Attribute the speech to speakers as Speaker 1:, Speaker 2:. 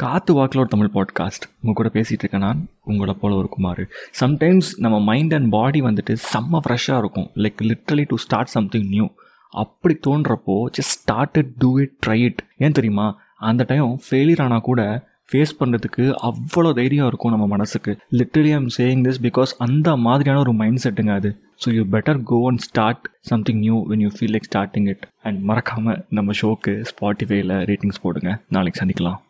Speaker 1: காத்து வாக்கில் ஒரு தமிழ் பாட்காஸ்ட் உங்கள் கூட பேசிகிட்டு இருக்கேன் நான் உங்களை போல ஒரு குமார். சம்டைம்ஸ் நம்ம மைண்ட் அண்ட் பாடி வந்துட்டு செம்ம ஃப்ரெஷ்ஷாக இருக்கும். Like literally to start something new அப்படி தோன்றப்போ just start it do it try it ஏன் தெரியுமா? அந்த டைம் ஃபெயிலியர் ஆனால் கூட ஃபேஸ் பண்ணுறதுக்கு அவ்வளோ தைரியம் இருக்கும் நம்ம மனசுக்கு. Literally I'm saying this because அந்த மாதிரியான ஒரு மைண்ட் செட்டுங்க அது. So you better go and start something new when you feel like starting it and மறக்காமல் நம்ம ஷோக்கு ஸ்பாட்டிஃபைல ரேட்டிங்ஸ் போடுங்க. நாளைக்கு சந்திக்கலாம்.